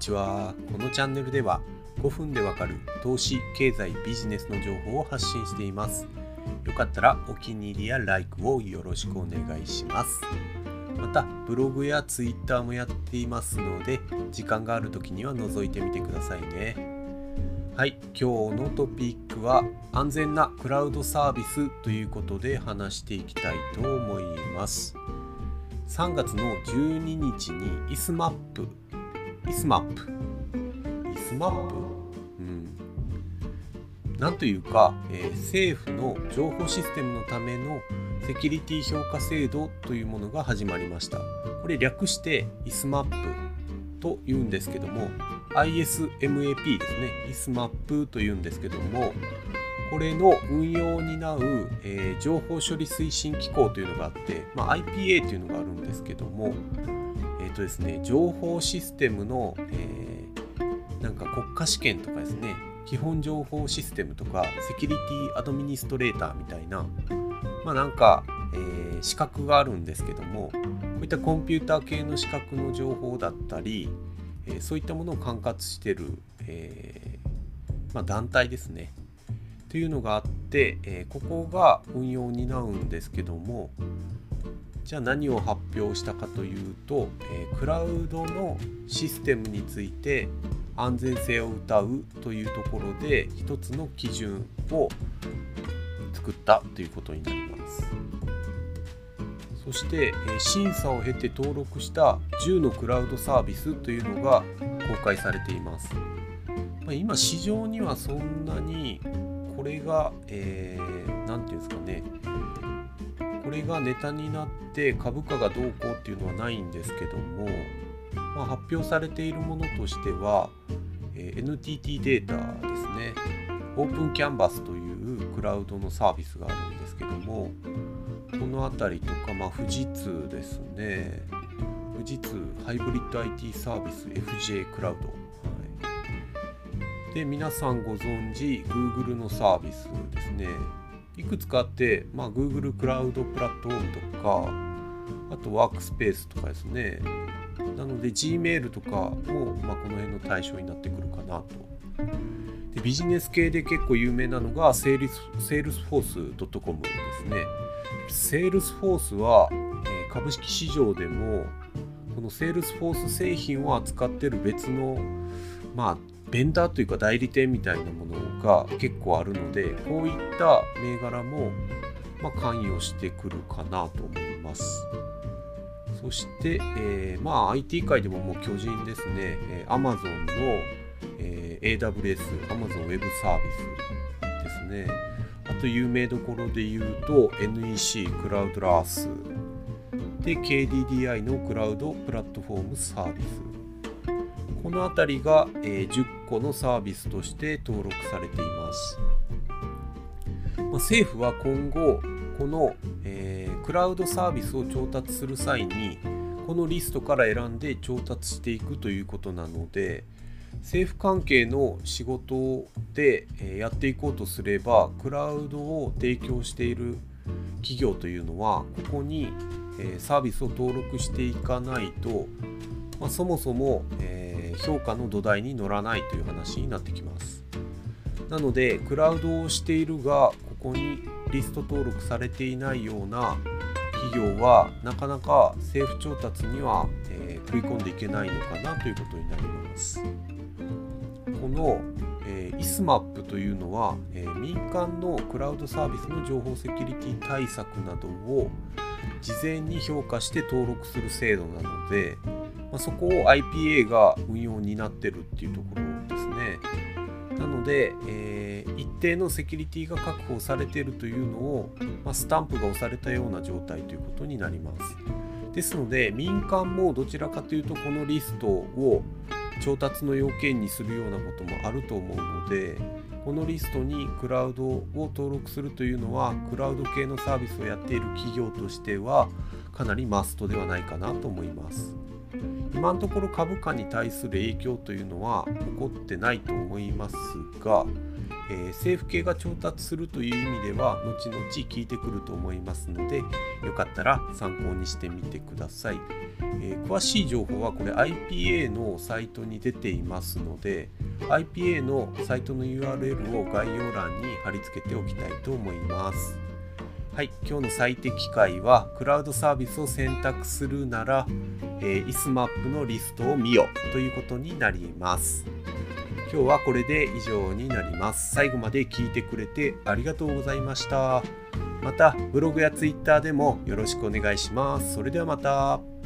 ちは。このチャンネルでは5分でわかる投資経済ビジネスの情報を発信しています。よかったらお気に入りや LIKE をよろしくお願いします。またブログや Twitter もやっていますので時間がある時には覗いてみてくださいね。はい今日のトピックは安全なクラウドサービスということで話していきたいと思います。3月の12日にイスマップイスマップ。イスマップ？うん。なんというか、えー、政府の情報システムのためのセキュリティ評価制度というものが始まりました。これ略してイスマップと言うんですけども ISMAP ですね。ISMAP と言うんですけどもこれの運用を担う、えー、情報処理推進機構というのがあって、まあ、IPA というのがあるんですけども、えーとですね、情報システムの、えー、なんか国家試験とかですね基本情報システムとかセキュリティアドミニストレーターみたいなまあなんか、えー、資格があるんですけどもこういったコンピューター系の資格の情報だったり、えー、そういったものを管轄してる、えー、まあ、団体ですね。というのがあって、えここが運用を担うんですけどもじゃあ何を発表したかというと、えクラウドのシステムについて安全性を謳うというところで一つの基準を作ったということになります。そして、え審査を経て登録した10のクラウドサービスというのが公開されています、ま今市場にはそんなにこれが何、えー、て言うんですかねこれがネタになって株価がどうこうっていうのはないんですけども、まあ、発表されているものとしては、えー、NTT データですね。オープンキャンバスというクラウドのサービスがあるんですけどもこの辺りとか、まあ、富士通ですね。富士通ハイブリッド IT サービス FJ クラウド。はい。で皆さんご存知 Google のサービスですね。いくつかあって、まあ、Google クラウドプラットフォームとかあとワークスペースとかですね。なので Gmail とかも、まあ、この辺の対象になってくるかなと。でビジネス系で結構有名なのが Salesforce.com ですね。Salesforce は、え、株式市場でもこの Salesforce 製品を扱ってる別のまあベンダーというか代理店みたいなものが結構あるのでこういった銘柄も、まあ、関与してくるかなと思います。そして、えー、まあ IT 界でももう巨人ですね、えー、Amazon の、えー、AWS Amazon Web サービスですね。あと有名どころで言うと NEC クラウドラースで KDDI のクラウドプラットフォームサービス。この辺りが、え10個のサービスとして登録されています。まあ、政府は今後この、えー、クラウドサービスを調達する際にこのリストから選んで調達していくということなので政府関係の仕事でやっていこうとすればクラウドを提供している企業というのはここにサービスを登録していかないと、まあ、そもそも、え評価の土台に乗らないという話になってきます。なのでクラウドをしているがここにリスト登録されていないような企業はなかなか政府調達には、えー、食い込んでいけないのかなということになります。この、えー、ISMAP というのは、えー、民間のクラウドサービスの情報セキュリティ対策などを事前に評価して登録する制度なのでまあ、そこを IPA が運用になってるっていうところですね。なので、えー、一定のセキュリティが確保されているというのを、まあ、スタンプが押されたような状態ということになります。ですので民間もどちらかというとこのリストを調達の要件にするようなこともあると思うのでこのリストにクラウドを登録するというのはクラウド系のサービスをやっている企業としてはかなりマストではないかなと思います。今のところ株価に対する影響というのは起こってないと思いますが、えー、政府系が調達するという意味では後々効いてくると思いますのでよかったら参考にしてみてください、えー、詳しい情報はこれ IPA のサイトに出ていますので IPA のサイトの URL を概要欄に貼り付けておきたいと思います。はい、今日の最適解はクラウドサービスを選択するなら、えー、ISMAP のリストを見よということになります。今日はこれで以上になります。最後まで聞いてくれてありがとうございました。またブログや Twitter でもよろしくお願いします。それではまた。